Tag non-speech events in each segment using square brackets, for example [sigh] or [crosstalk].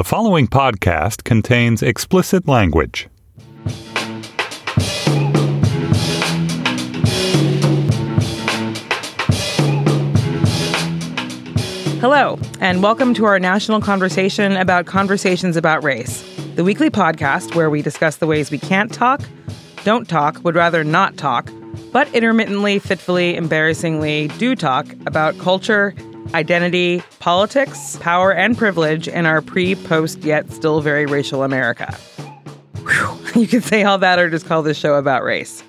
The following podcast contains explicit language. Hello, and welcome to our national conversation about conversations about race, the weekly podcast where we discuss the ways we can't talk, don't talk, would rather not talk, but intermittently, fitfully, embarrassingly do talk about culture, identity, politics, power, and privilege in our pre, post, yet still very racial America. Whew. [laughs] You can say all that or just call this show about race.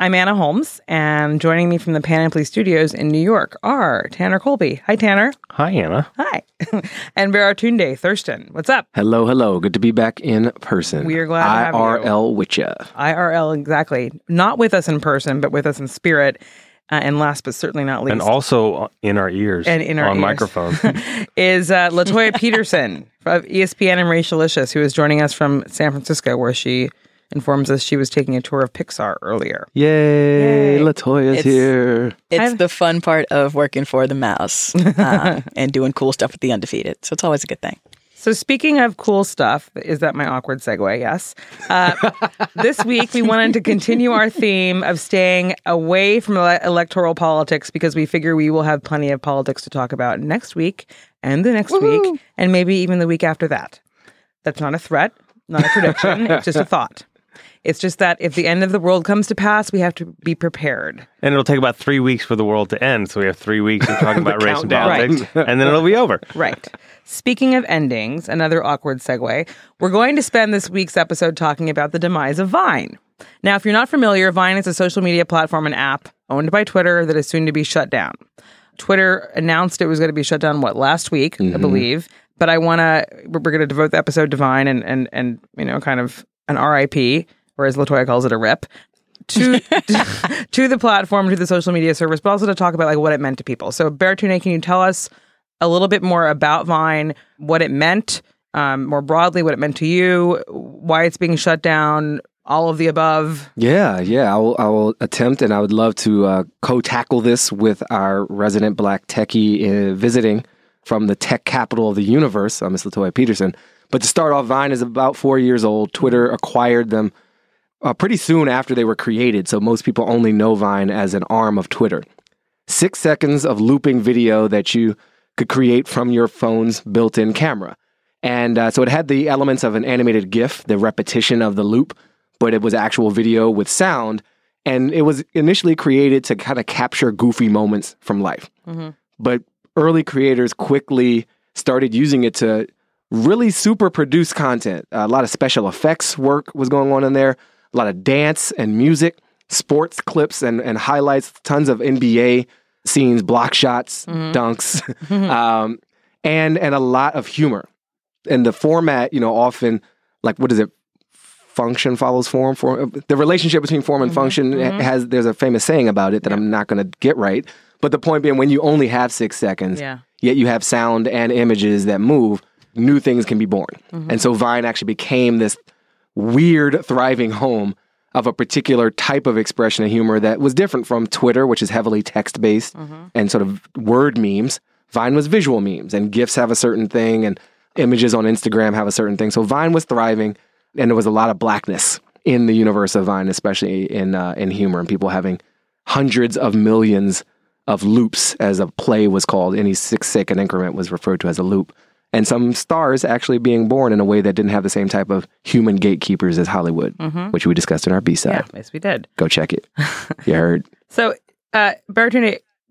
I'm Anna Holmes, and joining me from the Panoply Studios in New York are Tanner Colby. Hi, Tanner. Hi, Anna. Hi. [laughs] and Baratunde Thurston. What's up? Hello, hello. Good to be back in person. We are glad to have you. IRL with ya. IRL, exactly. Not with us in person, but with us in spirit. Uh, and last but certainly not least, And also in our ears And in our on ears. microphone. [laughs] is uh, Latoya [laughs] Peterson of ESPN and Racialicious, who is joining us from San Francisco, where she informs us she was taking a tour of Pixar earlier. Yay, Yay. Latoya's It's- here. It's I've- the fun part of working for the mouse [laughs] uh, and doing cool stuff with the undefeated. So it's always a good thing. So, speaking of cool stuff, is that my awkward segue? Yes. Uh, [laughs] this week, we wanted to continue our theme of staying away from ele- electoral politics because we figure we will have plenty of politics to talk about next week and the next week, and maybe even the week after that. That's not a threat, not a prediction. it's just a thought. It's just that if the end of the world comes to pass, we have to be prepared. and it'll take about three weeks for the world to end. So we have three weeks of talking [laughs] about race and countdown. politics. [laughs] And then it'll be over. Right. Speaking of endings, another awkward segue, we're going to spend this week's episode talking about the demise of Vine. Now, if you're not familiar, Vine is a social media platform and app owned by Twitter that is soon to be shut down. Twitter announced it was going to be shut down, what, last week, I mm-hmm. believe. But I want to, we're going to devote the episode to Vine and, and, and, you know, kind of an RIP, or as Latoya calls it, a rip. to [laughs] [laughs] to the platform, to the social media service, but also to talk about like what it meant to people. So, Baratunde, can you tell us a little bit more about Vine, what it meant, um, more broadly, what it meant to you, why it's being shut down, all of the above? Yeah, yeah. I will, I will attempt, and I would love to uh, co-tackle this with our resident black techie uh, visiting from the tech capital of the universe, uh, Miss Latoya Peterson. But to start off, Vine is about four years old. Twitter acquired them uh, pretty soon after they were created, so most people only know Vine as an arm of Twitter. Six seconds of looping video that you could create from your phone's built-in camera. And uh, so it had the elements of an animated GIF, the repetition of the loop, but it was actual video with sound. And it was initially created to kind of capture goofy moments from life. But early creators quickly started using it to really super produce content. a lot of special effects work was going on in there, a lot of dance and music, sports clips and, and highlights, tons of NBA scenes, block shots, mm-hmm. dunks, [laughs] mm-hmm. um, and and a lot of humor. And the format, you know, often like what is it? Function follows form. For the relationship between form and mm-hmm. function has. There's a famous saying about it that I'm not going to get right. But the point being, when you only have six seconds, Yeah. yet you have sound and images that move, new things can be born. And so Vine actually became this weird, thriving home of a particular type of expression of humor that was different from Twitter, which is heavily text based and sort of word memes. Vine was visual memes, and GIFs have a certain thing, and images on Instagram have a certain thing. So Vine was thriving, and there was a lot of blackness in the universe of Vine, especially in uh, in humor, and people having hundreds of millions of loops, as a play was called. Any six second increment was referred to as a loop. And some stars actually being born in a way that didn't have the same type of human gatekeepers as Hollywood, which we discussed in our B side. Yeah, yes, we did. Go check it. [laughs] You heard. So, uh,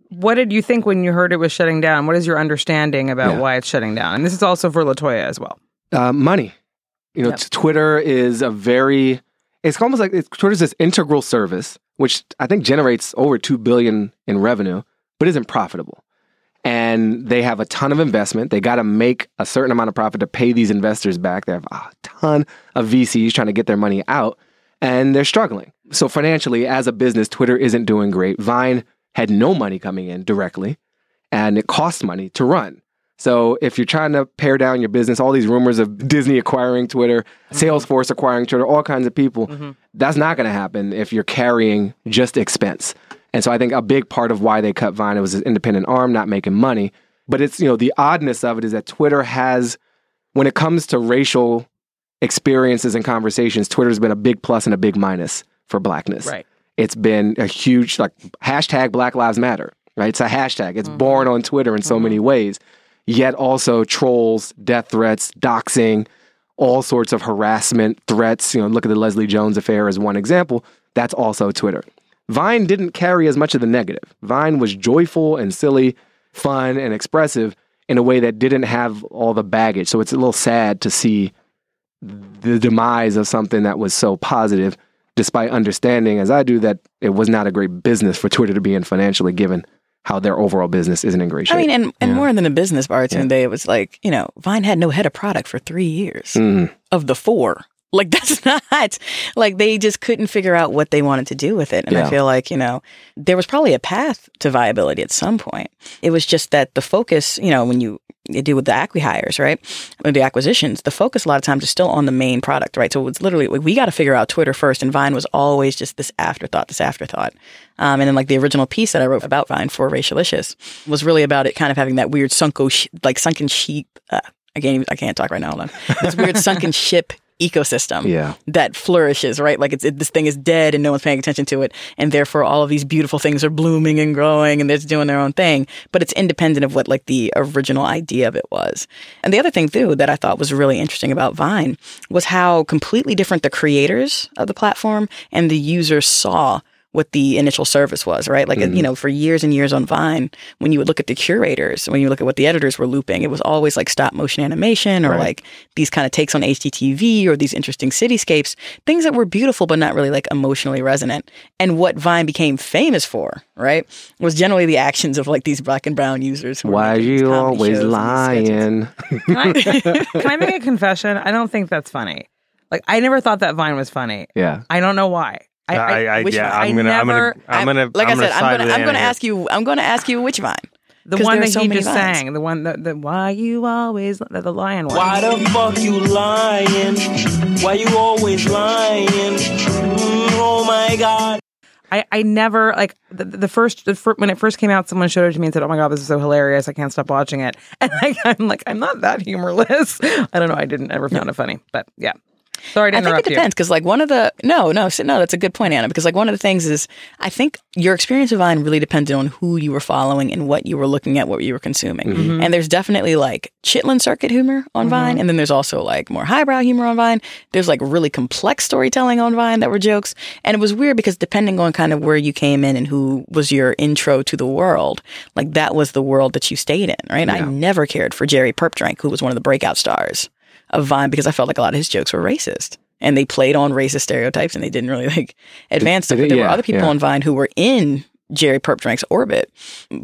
what did you think when you heard it was shutting down? What is your understanding about Yeah. why it's shutting down? And this is also for Latoya as well. Uh, money. You know, Yep. t- Twitter is a very, it's almost like it's, Twitter's this integral service, which I think generates over 2 billion in revenue, but isn't profitable. And they have a ton of investment. They got to make a certain amount of profit to pay these investors back. They have a ton of VCs trying to get their money out, and they're struggling. So financially, as a business, Twitter isn't doing great. Vine had no money coming in directly, and it costs money to run. So if you're trying to pare down your business, all these rumors of Disney acquiring Twitter, mm-hmm. Salesforce acquiring Twitter, all kinds of people, mm-hmm. that's not going to happen if you're carrying just expense. And so I think a big part of why they cut Vine it was an independent arm not making money. But it's you know the oddness of it is that Twitter has when it comes to racial experiences and conversations, Twitter's been a big plus and a big minus for blackness. Right. It's been a huge like hashtag Black Lives Matter. Right. It's a hashtag. It's mm-hmm. born on Twitter in so mm-hmm. many ways. Yet also trolls, death threats, doxing, all sorts of harassment, threats. You know, look at the Leslie Jones affair as one example. That's also Twitter. Vine didn't carry as much of the negative. Vine was joyful and silly, fun and expressive in a way that didn't have all the baggage. So it's a little sad to see the demise of something that was so positive, despite understanding, as I do, that it was not a great business for Twitter to be in financially, given how their overall business isn't in great shape. I mean, and, and Yeah. more than a business Baratunde, it was like, you know, Vine had no head of product for three years Mm. of the four. Like [laughs] that's not like they just couldn't figure out what they wanted to do with it. And Yeah. I feel like, you know, there was probably a path to viability at some point. It was just that the focus, you know, when you, you do with the acquihires, right? Or the acquisitions, the focus a lot of times is still on the main product, right? So it's literally like we got to figure out Twitter first, and Vine was always just this afterthought, this afterthought. Um, and then like the original piece that I wrote about Vine for Racialicious was really about it kind of having that weird sunko sh- like sunken sheep. Uh, I can't even, I can't talk right now. Hold on. This weird sunken [laughs] ship ecosystem Yeah. that flourishes, right? Like it's it, this thing is dead and no one's paying attention to it, and therefore all of these beautiful things are blooming and growing and they're just doing their own thing. But it's independent of what like the original idea of it was. And the other thing too that I thought was really interesting about Vine was how completely different the creators of the platform and the users saw what the initial service was, right? Like, mm-hmm. you know, for years and years on Vine, when you would look at the curators, when you look at what the editors were looping, it was always like stop motion animation or like these kind of takes on HGTV or these interesting cityscapes, things that were beautiful but not really like emotionally resonant. And what Vine became famous for, right, was generally the actions of like these black and brown users. Who Why are you always shows and these sketches. lying? Can I, [laughs] can I make a confession? I don't think that's funny. Like I never thought that Vine was funny. yeah. I don't know why. I, I, I, which yeah, one? I'm gonna, I I'm gonna, I'm gonna, like I'm I said, side I'm gonna, I'm gonna ask you, I'm gonna ask you which Vine. The one that so he many just vines. sang, the one that the why you always the, the lion one. Why the fuck you lying? Why you always lying? Mm, oh my god. I, I never like the, the first the fir- when it first came out. Someone showed it to me and said, "Oh my god, this is so hilarious! I can't stop watching it." [laughs] And I, I'm like, I'm not that humorless. [laughs] I don't know. I didn't ever found it funny, but yeah. Sorry to I think it depends because, like, one of the no, no, no, that's a good point, Anna. Because, like, one of the things is, I think your experience of Vine really depended on who you were following and what you were looking at, what you were consuming. Mm-hmm. And there's definitely like Chitlin circuit humor on Vine, and then there's also like more highbrow humor on Vine. There's like really complex storytelling on Vine that were jokes, and it was weird because depending on kind of where you came in and who was your intro to the world, like that was the world that you stayed in, right? I never cared for Jerry Purpdrank, who was one of the breakout stars of Vine because I felt like a lot of his jokes were racist. And they played on racist stereotypes and they didn't really like advance stuff. Did But it? there were other people yeah. on Vine who were in Jerry Purpdrank's orbit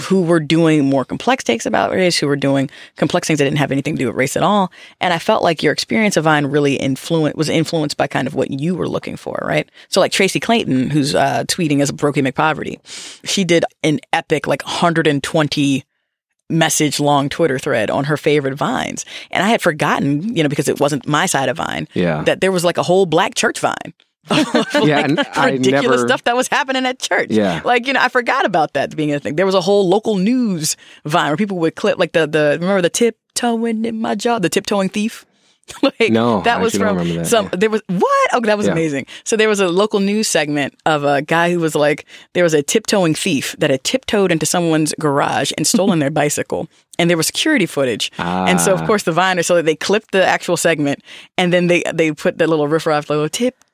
who were doing more complex takes about race, who were doing complex things that didn't have anything to do with race at all. And I felt like your experience of Vine really influenced was influenced by kind of what you were looking for, right? So like Tracy Clayton, who's uh, tweeting as Brokey McPoverty, she did an epic like 120 message long Twitter thread on her favorite vines. And I had forgotten, you know, because it wasn't my side of Vine, Yeah. that there was like a whole black church vine. [laughs] Yeah, and I ridiculous never- stuff that was happening at church. Yeah. Like, you know, I forgot about that being a thing. There was a whole local news vine where people would clip like the the remember the tiptoeing in my jaw, the tiptoeing thief? [laughs] like No, that I was from remember that, some yeah. there was what? Oh, that was Yeah. amazing. So there was a local news segment of a guy who was like there was a tiptoeing thief that had tiptoed into someone's garage and stolen their [laughs] bicycle. And there was security footage. And so of Ah. course the viner so they clipped the actual segment and then they they put that little riff raff logo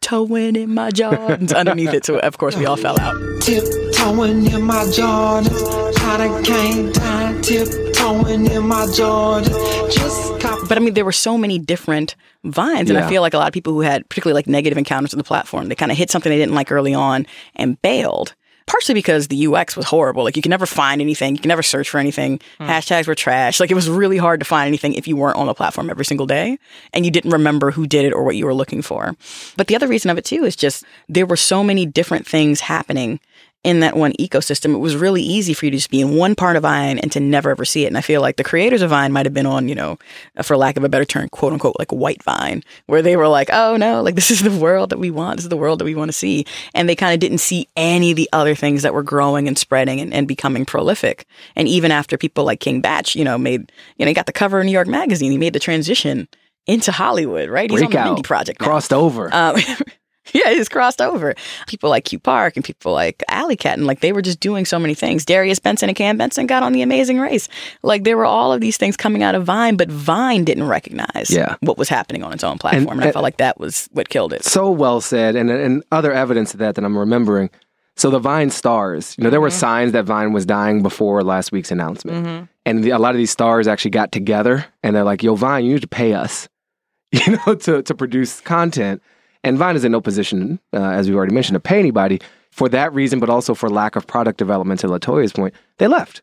tiptoeing in my Jordans underneath it. So of course we all fell out. Tiptoeing in my Jordans. I done came down tiptoeing in my Jordans. Just cop But I mean, there were so many different vines, and I feel like a lot of people who had particularly like negative encounters with the platform, they kind of hit something they didn't like early on and bailed. Partially because the UX was horrible. Like you can never find anything, you can never search for anything. Hmm. Hashtags were trash. Like it was really hard to find anything if you weren't on the platform every single day and you didn't remember who did it or what you were looking for. But the other reason of it too is just there were so many different things happening in that one ecosystem, it was really easy for you to just be in one part of Vine and to never ever see it. And I feel like the creators of Vine might have been on, you know, for lack of a better term, quote unquote, like white Vine, where they were like, oh no, like this is the world that we want. This is the world that we want to see. And they kind of didn't see any of the other things that were growing and spreading and, and becoming prolific. And even after people like King Bach, you know, made, you know, he got the cover of New York Magazine, he made the transition into Hollywood, right? He's on the Breakout. Mindy Project now. Crossed over. Um, [laughs] [laughs] yeah, he's crossed over. People like Q Park and people like Alley Cat, and like they were just doing so many things. Darius Benson and Cam Benson got on the Amazing Race. Like there were all of these things coming out of Vine, but Vine didn't recognize Yeah. what was happening on its own platform, and, I and- felt like that was what killed it. so well said, and and other evidence of that that I'm remembering. So the Vine stars, you know, there were mm-hmm. signs that Vine was dying before last week's announcement, mm-hmm. and the, a lot of these stars actually got together and they're like, "Yo, Vine, you need to pay us, [laughs] you know, to to produce content." And Vine is in no position, uh, as we already mentioned, to pay anybody for that reason, but also for lack of product development. To Latoya's point, they left,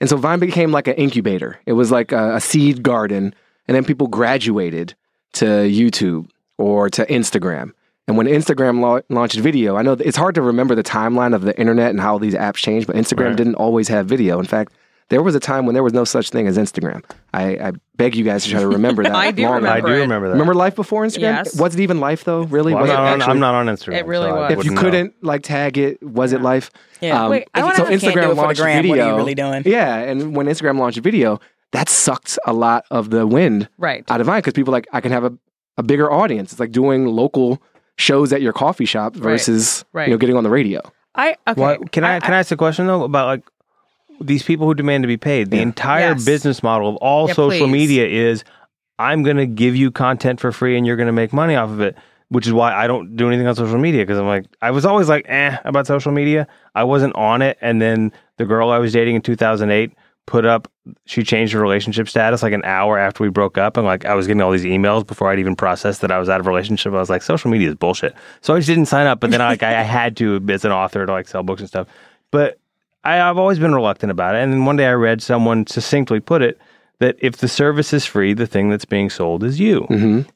and so Vine became like an incubator. It was like a, a seed garden, and then people graduated to YouTube or to Instagram. And when Instagram lau- launched video, I know it's hard to remember the timeline of the internet and how these apps changed, but Instagram Right. didn't always have video. In fact, there was a time when there was no such thing as Instagram. I, I beg you guys to try to remember [laughs] that. I do long remember I do it. remember that. Remember life before Instagram? Yes. Was it even life though? Really? Well, I'm, not on, actually- I'm not on Instagram. It really so was. if you wouldn't know. couldn't like tag it, was it life? Yeah. Um, Wait, I if- wanna- so I can't do it Instagram for launched gram. video. What are you really doing? Yeah, and when Instagram launched video, that sucked a lot of the wind Right. out of Vine because people like I can have a, a bigger audience. It's like doing local shows at your coffee shop versus Right. you know getting on the radio. I okay. What, can I, can I ask a question though about like these people who demand to be paid? The Yeah. entire Yes. business model of all Yeah, social please. media is I'm going to give you content for free and you're going to make money off of it. Which is why I don't do anything on social media because I'm like I was always like eh about social media. I wasn't on it, and then the girl I was dating in 2008 put up she changed her relationship status like an hour after we broke up and like I was getting all these emails before I'd even processed that I was out of a relationship. I was like, social media is bullshit. So I just didn't sign up, but then like I, I had to as an author to like sell books and stuff. But I, I've always been reluctant about it. And then one day I read someone succinctly put it that if the service is free, the thing that's being sold is you.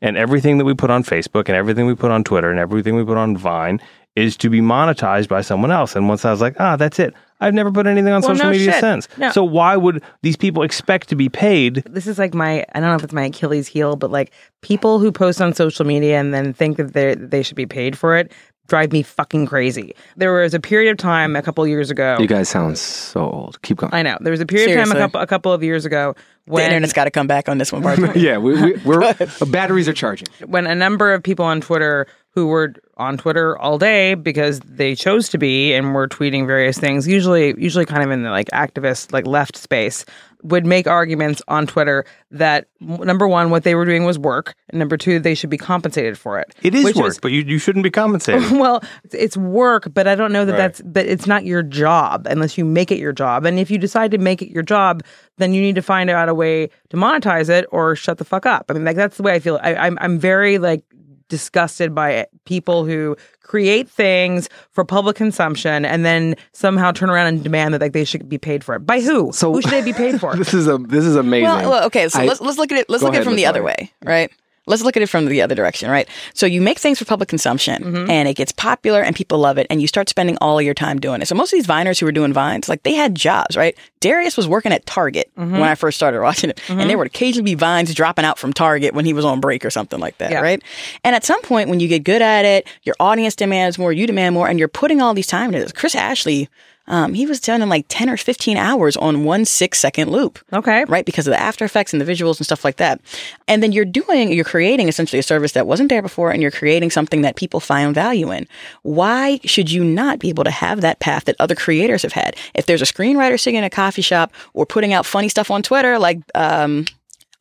And everything that we put on Facebook and everything we put on Twitter and everything we put on Vine is to be monetized by someone else. And once I was like, ah, that's it. I've never put anything on Well, social no media shit. since. No. So why would these people expect to be paid? this is like my I don't know if it's my Achilles heel, but like people who post on social media and then think that they they should be paid for it drive me fucking crazy. There was a period of time a couple years ago. You guys sound so old. Keep going. I know there was a period of time a couple a couple of years ago The when internet's got to come back on this one, [laughs] Bart. yeah, we, we, we're [laughs] uh, batteries are charging. when a number of people on Twitter who were on Twitter all day because they chose to be and were tweeting various things, usually usually kind of in the like activist like left space, would make arguments on Twitter that number one, what they were doing was work, and number two, they should be compensated for it. It is which work, but you, you shouldn't be compensated. [laughs] well, it's- it's work, but I don't know that Right. that's but it's not your job unless you make it your job. And if you decide to make it your job, then you need to find out a way to monetize it or shut the fuck up. I mean, like that's the way I feel. I, I'm I'm very like disgusted by people who create things for public consumption and then somehow turn around and demand that like they should be paid for it. By who? So- who should they be paid for? [laughs] This is a this is amazing. Well, well, okay, so I- let's let's look at it. Let's look at it from the other Latoya. way, right? Let's look at it from the other direction, right? So you make things for public consumption, Mm-hmm. and it gets popular, and people love it, and you start spending all your time doing it. So most of these viners who were doing vines, like they had jobs, right? Darius was working at Target Mm-hmm. when I first started watching it, and there would occasionally be vines dropping out from Target when he was on break or something like that, Yeah. right? And at some point, when you get good at it, your audience demands more, you demand more, and you're putting all these time into this. Chris Ashley. Um, he was done in like 10 or 15 hours on one six second loop Okay. right? Because of the After Effects and the visuals and stuff like that. And then you're doing, you're creating essentially a service that wasn't there before, and you're creating something that people find value in. Why should you not be able to have that path that other creators have had? If there's a screenwriter sitting in a coffee shop or putting out funny stuff on Twitter, like um,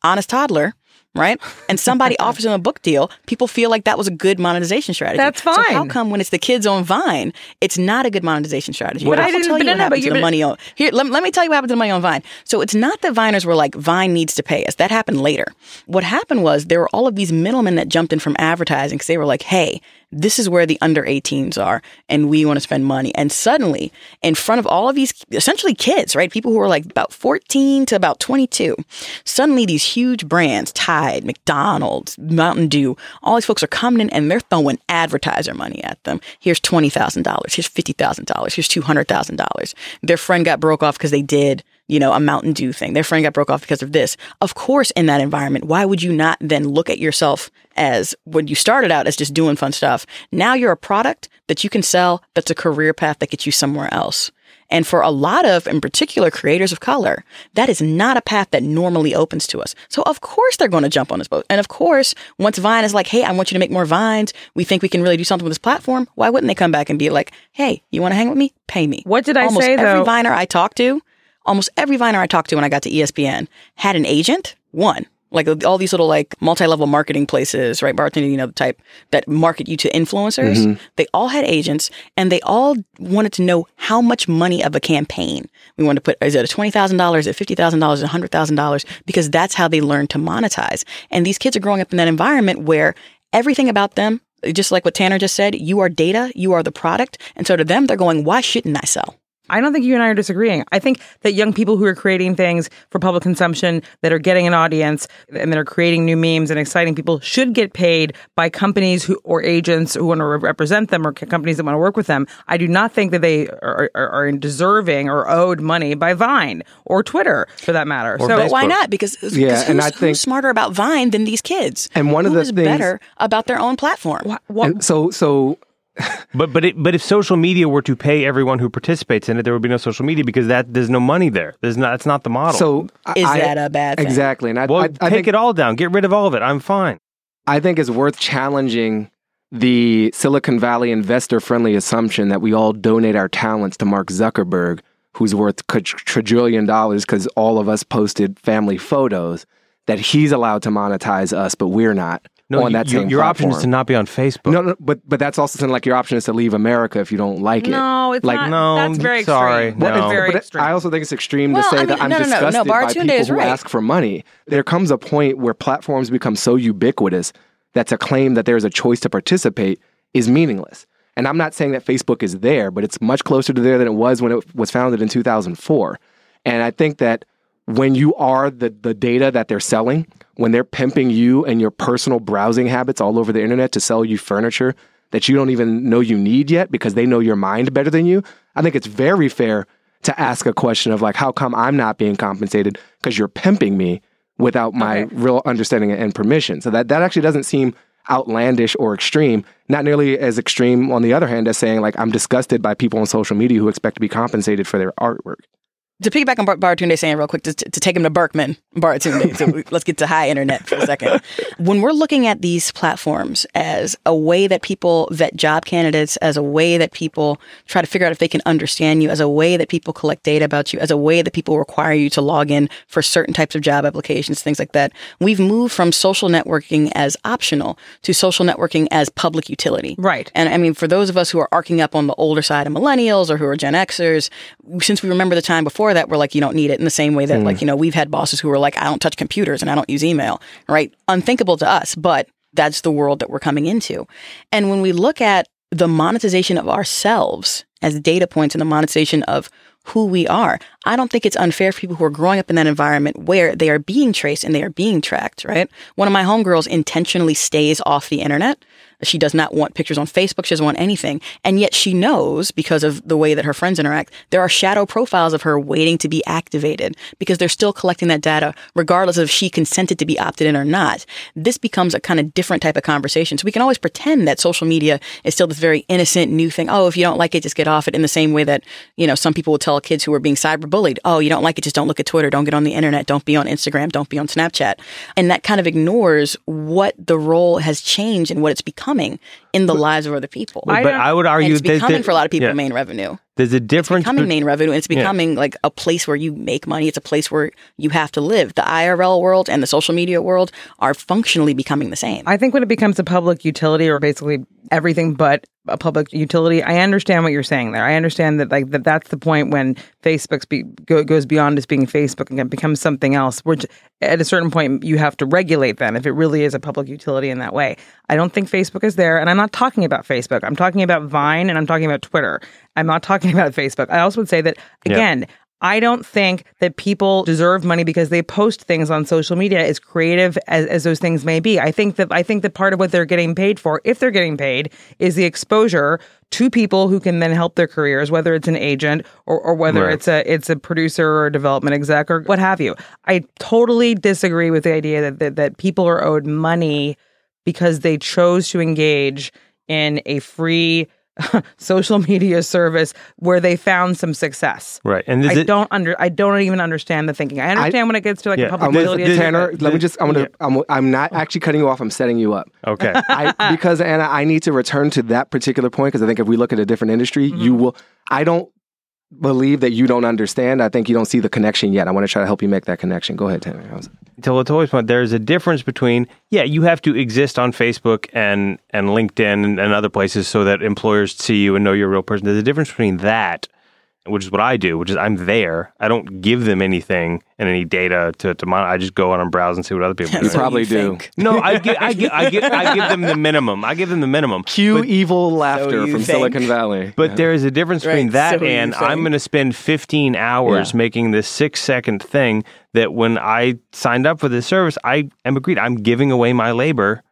Honest Toddler. Right, and somebody [laughs] offers them a book deal. People feel like that was a good monetization strategy. That's So how fine. come when it's the kids on Vine, it's not a good monetization strategy? But I didn't- tell but you no, what no, happened but to the money on here. Let, let me tell you what happened to the money on Vine. So it's not that Viners were like Vine needs to pay us. That happened later. What happened was there were all of these middlemen that jumped in from advertising because they were like, "Hey, this is where the under 18s are, and we want to spend money." And suddenly, in front of all of these essentially kids, right, people who are like about 14 to about 22, suddenly these huge brands, Tide, McDonald's, Mountain Dew, all these folks are coming in and they're throwing advertiser money at them. Here's twenty thousand dollars. Here's fifty thousand dollars. Here's two hundred thousand dollars. Their friend got broke off because they did, you know, a Mountain Dew thing. Their friend got broke off because of this. Of course, in that environment, why would you not then look at yourself as when you started out as just doing fun stuff? Now you're a product that you can sell. That's a career path that gets you somewhere else. And for a lot of, in particular, creators of color, that is not a path that normally opens to us. So of course they're going to jump on this boat. And of course, once Vine is like, hey, I want you to make more Vines, we think we can really do something with this platform, why wouldn't they come back and be like, hey, you want to hang with me? Pay me. What did I almost say, though? every? Viner I talked to, almost every Viner I talked to when I got to ESPN had an agent, one. Like all these little like multi-level marketing places, right? Baratunde, you know, the type that market you to influencers. Mm-hmm. They all had agents and they all wanted to know how much money of a campaign we wanted to put. Is it a $20,000? Is it $50,000? Is it $100,000? Because that's how they learn to monetize. And these kids are growing up in that environment where everything about them, just like what Tanner just said, you are data, you are the product. And so to them, they're going, why shouldn't I sell? I don't think you and I are disagreeing. I think that young people who are creating things for public consumption that are getting an audience and that are creating new memes and exciting people should get paid by companies who or agents who want to re- represent them or companies that want to work with them. I do not think that they are, are, are deserving or owed money by Vine or Twitter for that matter. so But why not? Because, because Yeah, and who's, I think- who's smarter about Vine than these kids? And one of Who the is things- better about their own platform? what, And so so But but it, but if social media were to pay everyone who participates in it, there would be no social media because that there's no money there. There's not. That's not the model. so Is I- that a bad thing? Exactly, and I, well, I, I take think it all down. Get rid of all of it. I'm fine. I think it's worth challenging the Silicon Valley investor friendly assumption that we all donate our talents to Mark Zuckerberg, who's worth quad- quadrillion dollars because all of us posted family photos, that he's allowed to monetize us, but we're not No, on you- that you- same your option is to not be on Facebook. No, no, but but that's also something like your option is to leave America if you don't like it. No, it's like not. no, that's very sorry, extreme. no. That is Well, very but extreme. I also think it's extreme Well, to say I that I'm no, no, no, no, disgusted by people is who right. ask for money. There comes a point where platforms become so ubiquitous that to claim that there's a choice to participate is meaningless. And I'm not saying that Facebook is there, but it's much closer to there than it was when it was founded in 2004. And I think that when you are the, the data that they're selling, when they're pimping you and your personal browsing habits all over the internet to sell you furniture that you don't even know you need yet because they know your mind better than you, I think it's very fair to ask a question of like, how come I'm not being compensated because you're pimping me without my real understanding and permission? So that, that actually doesn't seem outlandish or extreme. Not nearly as extreme, on the other hand, as saying like, I'm disgusted by people on social media who expect to be compensated for their artwork. To piggyback on Bar- Baratunde saying real quick, to, to take him to Berkman, Baratunde. so let's get to high internet for a second. [laughs] When we're looking at these platforms as a way that people vet job candidates, as a way that people try to figure out if they can understand you, as a way that people collect data about you, as a way that people require you to log in for certain types of job applications, things like that, we've moved from social networking as optional to social networking as public utility. Right. And I mean, for those of us who are arcing up on the older side of millennials or who are Gen Xers, since we remember the time before that, we're like, you don't need it in the same way that, hmm. like, you know, we've had bosses who were like, I don't touch computers and I don't use email, right? Unthinkable to us, but that's the world that we're coming into. And when we look at the monetization of ourselves as data points and the monetization of who we are, I don't think it's unfair for people who are growing up in that environment where they are being traced and they are being tracked, right? One of my homegirls intentionally stays off the internet. She does not want pictures on Facebook. She doesn't want anything. And yet she knows because of the way that her friends interact, there are shadow profiles of her waiting to be activated because they're still collecting that data regardless of if she consented to be opted in or not. This becomes a kind of different type of conversation. So we can always pretend that social media is still this very innocent new thing. Oh, if you don't like it, just get off it in the same way that, you know, some people will tell kids who are being cyberbullied, oh, you don't like it, just don't look at Twitter, don't get on the internet, don't be on Instagram, don't be on Snapchat. And that kind of ignores what the role has changed and what it's becoming in the lives of other people. I but don't- I would and argue it's becoming that- for a lot of people yeah. main revenue. There's a difference. It's Becoming main revenue. and It's becoming like a place where you make money. It's a place where you have to live. The IRL world and the social media world are functionally becoming the same. I think when it becomes a public utility or basically everything but a public utility, I understand what you're saying there. I understand that like that that's the point when Facebook be, go, goes beyond just being Facebook and becomes something else. Which at a certain point you have to regulate them if it really is a public utility in that way. I don't think Facebook is there, and I'm not talking about Facebook. I'm talking about Vine and I'm talking about Twitter. I'm not talking [laughs] about Facebook. I also would say that again. I don't think that people deserve money because they post things on social media as creative as, as those things may be. I think that I think that part of what they're getting paid for, if they're getting paid, is the exposure to people who can then help their careers, whether it's an agent or, or whether Right. it's a it's a producer or a development exec or what have you. I totally disagree with the idea that that, that people are owed money because they chose to engage in a free [laughs] social media service where they found some success. Right. And I it, don't under I don't even understand the thinking. I understand when it gets to like Yeah. a public I'm gonna. Tanner, let me just. I'm gonna. Yeah. I'm, I'm not actually cutting you off. I'm setting you up. okay. [laughs] I, because Anna, I need to return to that particular point because I think if we look at a different industry, you mm-hmm. will. I don't believe that you don't understand. I think you don't see the connection yet. I want to try to help you make that connection. Go ahead, Tanner. How's- to Latoya's point, there's a difference between yeah, you have to exist on Facebook and and LinkedIn and, and other places so that employers see you and know you're a real person. There's a difference between that, which is what I do, which is I'm there. I don't give them anything and any data to to monitor. I just go on and browse and see what other people You do. probably do. think. no, I give I give I give I give them the minimum. I give them the minimum. Cue evil laughter you from think. Silicon Valley. But there is a difference between Right, that so and. I'm going to spend 15 hours Yeah. making this six second thing that when I signed up for this service, I am agreed. I'm giving away my labor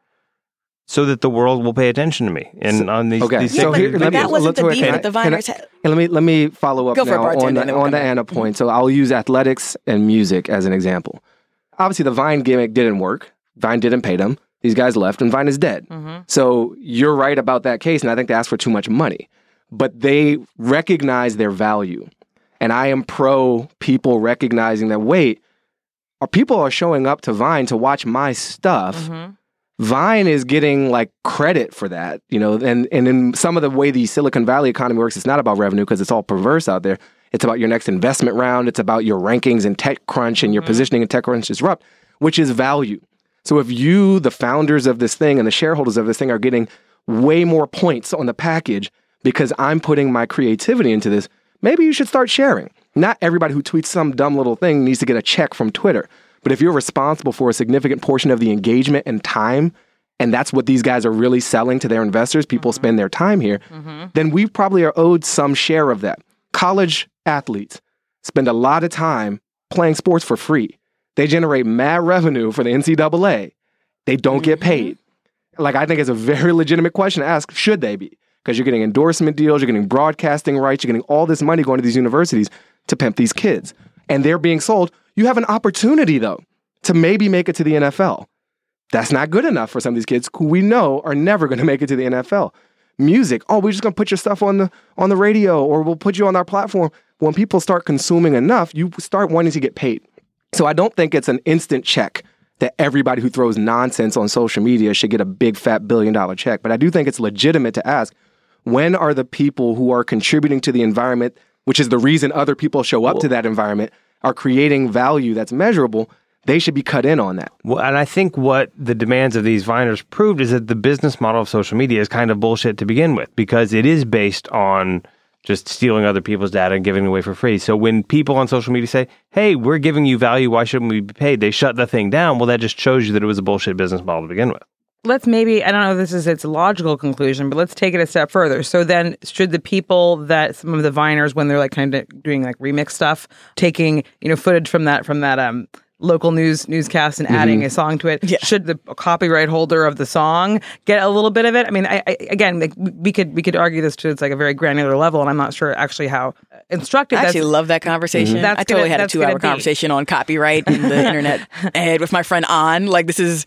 so that the world will pay attention to me. And on these, okay, these Yeah, so here, let me, that wasn't the Latoya, beef can that I- the can I- Viners had. And let me let me follow up Go now on the, on the. Anna point. So I'll use athletics and music as an example. Obviously, the Vine gimmick didn't work. Vine didn't pay them. These guys left, and Vine is dead. Mm-hmm. So you're right about that case, and I think they asked for too much money, but they recognize their value, and I am pro people recognizing that. Wait, are people are showing up to Vine to watch my stuff? Mm-hmm. Vine is getting like credit for that, you know, and and in some of the way the Silicon Valley economy works, it's not about revenue because it's all perverse out there. It's about your next investment round. It's about your rankings in TechCrunch and your mm-hmm. positioning in TechCrunch Disrupt, which is value. So if you, the founders of this thing and the shareholders of this thing, are getting way more points on the package because I'm putting my creativity into this, maybe you should start sharing. Not everybody who tweets some dumb little thing needs to get a check from Twitter. But if you're responsible for a significant portion of the engagement and time, and that's what these guys are really selling to their investors, people mm-hmm. spend their time here, mm-hmm. then we probably are owed some share of that. College athletes spend a lot of time playing sports for free. They generate mad revenue for the NCAA. They don't get mm-hmm. paid. Like, I think it's a very legitimate question to ask should they be? Because you're getting endorsement deals, you're getting broadcasting rights, you're getting all this money going to these universities to pimp these kids. And they're being sold. You have an opportunity, though, to maybe make it to the NFL. That's not good enough for some of these kids who we know are never going to make it to the NFL. Music, oh, we're just going to put your stuff on the on the radio or we'll put you on our platform. When people start consuming enough, you start wanting to get paid. So I don't think it's an instant check that everybody who throws nonsense on social media should get a big fat billion dollar check. But I do think it's legitimate to ask when are the people who are contributing to the environment, which is the reason other people show up to that environment, are creating value that's measurable, they should be cut in on that. Well, and I think what the demands of these Viners proved is that the business model of social media is kind of bullshit to begin with because it is based on just stealing other people's data and giving it away for free. So when people on social media say, "Hey, we're giving you value, why shouldn't we be paid?" They shut the thing down. Well, that just shows you that it was a bullshit business model to begin with. Let's maybe I don't know if this is its logical conclusion, but let's take it a step further. So then should the people that some of the viners when they're like kind of doing like remix stuff, taking, you know, footage from that from that um local news newscast and adding a song to it Yeah. should the copyright holder of the song get a little bit of it i mean I, I again like, we could we could argue this to it's like a very granular level and i'm not sure actually how instructive I actually love that conversation. That's I totally gonna- had a two hour conversation on copyright and the [laughs] internet ahead with my friend on. Like this is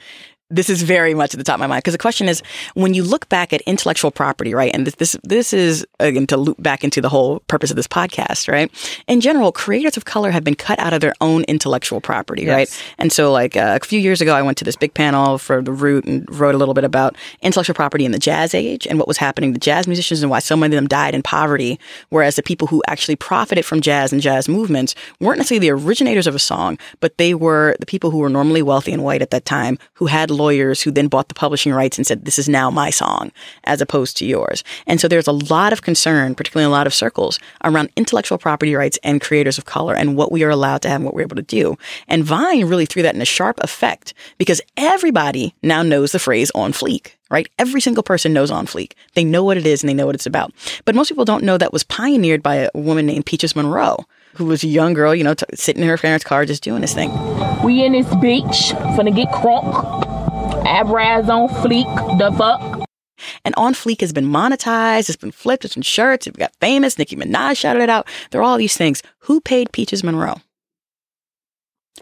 this is very much at the top of my mind because the question is when you look back at intellectual property, right? And this this, this is again to loop back into the whole purpose of this podcast, right? In general, creators of color have been cut out of their own intellectual property, right? And so, like uh, a few years ago, I went to this big panel for the Root and wrote a little bit about intellectual property in the jazz age and what was happening to jazz musicians and why so many of them died in poverty, whereas the people who actually profited from jazz and jazz movements weren't necessarily the originators of a song, but they were the people who were normally wealthy and white at that time who had lawyers who then bought the publishing rights and said, this is now my song as opposed to yours. And so there's a lot of concern, particularly in a lot of circles, around intellectual property rights and creators of color and what we are allowed to have and what we're able to do. And Vine really threw that in a sharp effect because everybody now knows the phrase on fleek right? Every single person knows on fleek. They know what it is and they know what it's about. But most people don't know that was pioneered by a woman named Peaches Monroe, who was a young girl, you know, t- sitting in her parents' car just doing this thing. We in this beach, finna get crunk. Abraz on fleek, the fuck. And On Fleek has been monetized, it's been flipped, it's been shirts, it got famous, Nicki Minaj shouted it out. There are all these things. Who paid Peaches Monroe?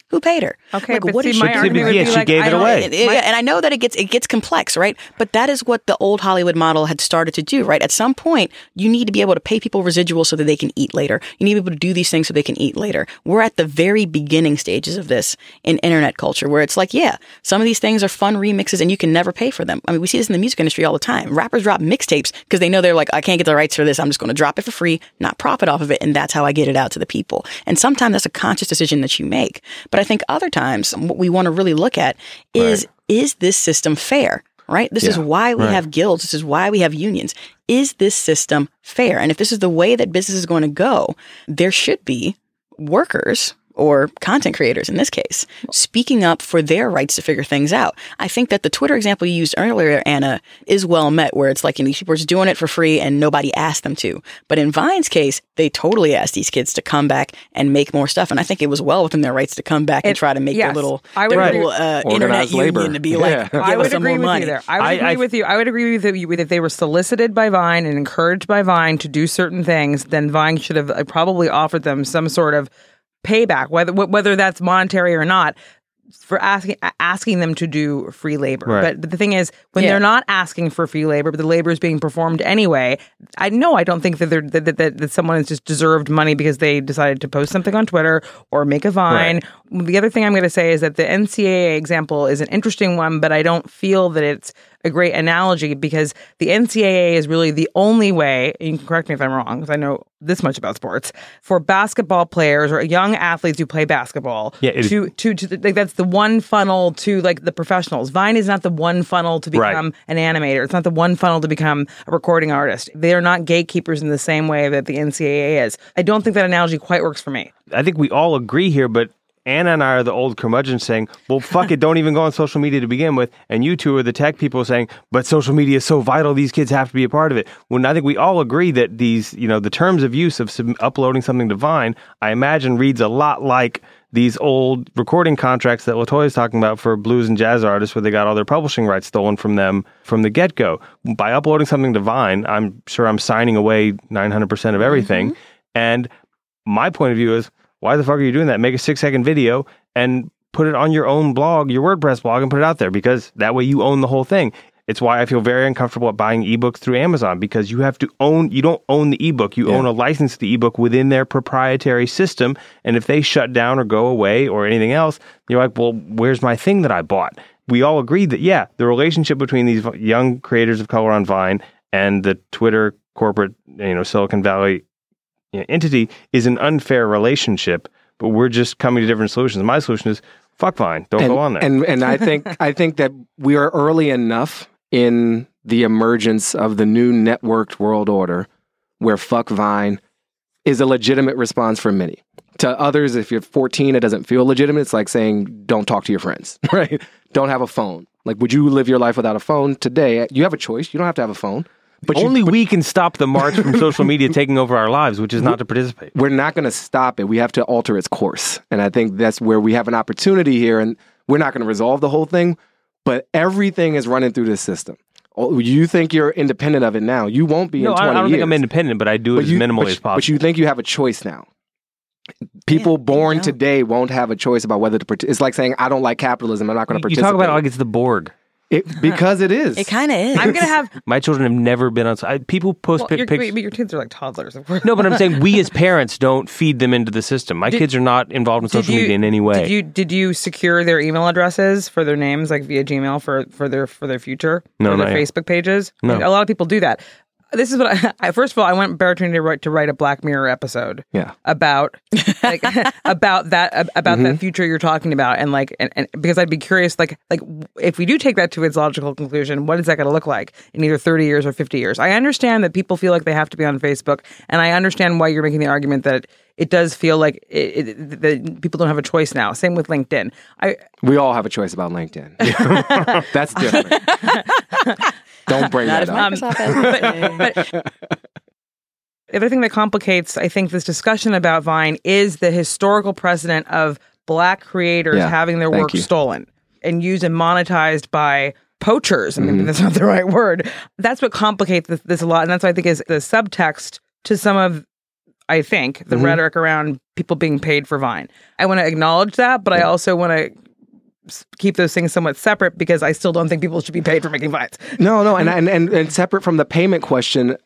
Who paid her? Okay, like but what see, is my she argument doing? would Yeah, be she like, gave I it don't- away. And, and- and I know that it gets it gets complex, right? But that is what the old Hollywood model had started to do, right? At some point, you need to be able to pay people residuals so that they can eat later. You need to be able to do these things so they can eat later. We're at the very beginning stages of this in internet culture, where it's like, yeah, some of these things are fun remixes, and you can never pay for them. I mean, we see this in the music industry all the time. Rappers drop mixtapes because they know they're like, I can't get the rights for this. I'm just going to drop it for free, not profit off of it, and that's how I get it out to the people. And sometimes that's a conscious decision that you make. But I think other times, what we want to really look at is is this system fair? Right? This is why we have guilds. This is why we have unions. Is this system fair? And if this is the way that business is going to go, there should be workers or content creators in this case speaking up for their rights to figure things out. I think that the Twitter example you used earlier, Anna, is well met where it's like, you know, these people are just doing it for free and nobody asked them to. But in Vine's case, they totally asked these kids to come back and make more stuff. And I think it was well within their rights to come back and It- try to make yes, their little, I would their little uh, internet Organized labor. union to be Yeah. like, give I would us agree with money. you there. I would I- agree I- with you. I would agree with you with if they were solicited by Vine and encouraged by Vine to do certain things, then Vine should have uh, probably offered them some sort of payback, whether wh- whether that's monetary or not, for asking asking them to do free labor. Right. But, but the thing is, when Yeah. they're not asking for free labor, but the labor is being performed anyway, I know I don't think that they're that, that, that someone has just deserved money because they decided to post something on Twitter or make a Vine. The other thing I'm going to say is that the NCAA example is an interesting one, but I don't feel that it's a great analogy because the NCAA is really the only way, and you can correct me if I'm wrong, because I know this much about sports, for basketball players or young athletes who play basketball Yeah, it to, to, to, like, that's the one funnel to like the professionals. Vine is not the one funnel to Right. become an animator. It's not the one funnel to become a recording artist. They are not gatekeepers in the same way that the NCAA is. I don't think that analogy quite works for me. I think we all agree here, but Anna and I are the old curmudgeons saying, well, fuck it, don't even go on social media to begin with. And you two are the tech people saying, but social media is so vital, these kids have to be a part of it. When I think we all agree that these, you know, the terms of use of sub- uploading something to Vine, I imagine reads a lot like these old recording contracts that Latoya is talking about for blues and jazz artists where they got all their publishing rights stolen from them from the get go. By uploading something to Vine, I'm sure I'm signing away 900% of everything. Mm-hmm. And my point of view is why the fuck are you doing that? Make a six second video and put it on your own blog, your WordPress blog, and put it out there because that way you own the whole thing. It's why I feel very uncomfortable at buying ebooks through Amazon because you have to own, you don't own the ebook, you own a license to the ebook within their proprietary system. And if they shut down or go away or anything else, you're like, well, where's my thing that I bought? We all agreed that, yeah, the relationship between these young creators of color on Vine and the Twitter corporate, you know, Silicon Valley you know, entity is an unfair relationship, but we're just coming to different solutions. My solution is fuck Vine, don't and, go on there. And and I think [laughs] I think that we are early enough in the emergence of the new networked world order where fuck Vine is a legitimate response for many. To others, if you're 14, it doesn't feel legitimate. It's like saying, don't talk to your friends, [laughs] right? Don't have a phone. Like, would you live your life without a phone today? You have a choice. You don't have to have a phone. But you- Only we can stop the march from social media [laughs] taking over our lives, which is not to participate. we're not going to stop it. We have to alter its course. And I think that's where we have an opportunity here. And we're not going to resolve the whole thing, but everything is running through this system. Oh, You think you're independent of it now. You won't be No, in I 20 I don't years. think I'm independent, but I do it But as you, minimally but, as possible. but you think you have a choice now. People born today won't have a choice about whether to participate. It's like saying, I don't like capitalism. I'm not going to participate. You participate. talk about it like it's the Borg. It, [laughs] because it is. It kind of is. I'm gonna have [laughs] My children have never been on. I, people post well, pic- your, pics. but your kids are like toddlers. Of course. No, but I'm saying we as [laughs] parents don't feed them into the system. My kids are not involved in social you- media in any way. Did you did you secure their email addresses for their names like via Gmail for for their for their future No, for their yet. Facebook pages? No. Like, a lot of people do that. This is what I, [laughs] I first of all I want Baratunde to write to write a Black Mirror episode Yeah. about like [laughs] [laughs] about that about that mm-hmm. future you're talking about and like and, and because I'd be curious like like if we do take that to its logical conclusion what is that going to look like in either 30 years or 50 years I understand that people feel like they have to be on Facebook and I understand why you're making the argument that it does feel like it, it, that people don't have a choice now same with LinkedIn I We all have a choice about LinkedIn. That's different. Don't bring that up. Microsoft has. [laughs] The other thing that complicates, I think, this discussion about Vine is the historical precedent of black creators Yeah, having their work you. stolen and used and monetized by poachers. I mean, Mm-hmm. that's not the right word. That's what complicates this, this a lot. And that's what I think is the subtext to some of I think, Mm-hmm. the rhetoric around people being paid for Vine. I want to acknowledge that, but I also want to keep those things somewhat separate because I still don't think people should be paid for making vines. No, no, and, and and and separate from the payment question,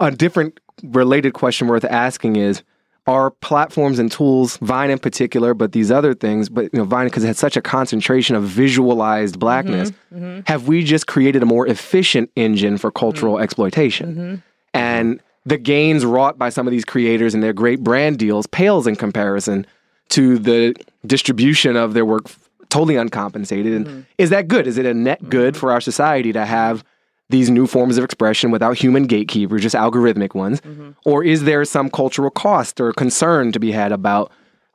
a different related question worth asking is: Are platforms and tools, Vine in particular, but these other things, but you know, Vine because it has such a concentration of visualized blackness, mm-hmm, mm-hmm. have we just created a more efficient engine for cultural mm-hmm. exploitation? And the gains wrought by some of these creators and their great brand deals pales in comparison to the distribution of their work totally uncompensated. And mm-hmm. is that good? Is it a net mm-hmm. good for our society to have these new forms of expression without human gatekeepers, just algorithmic ones? Mm-hmm. Or is there some cultural cost or concern to be had about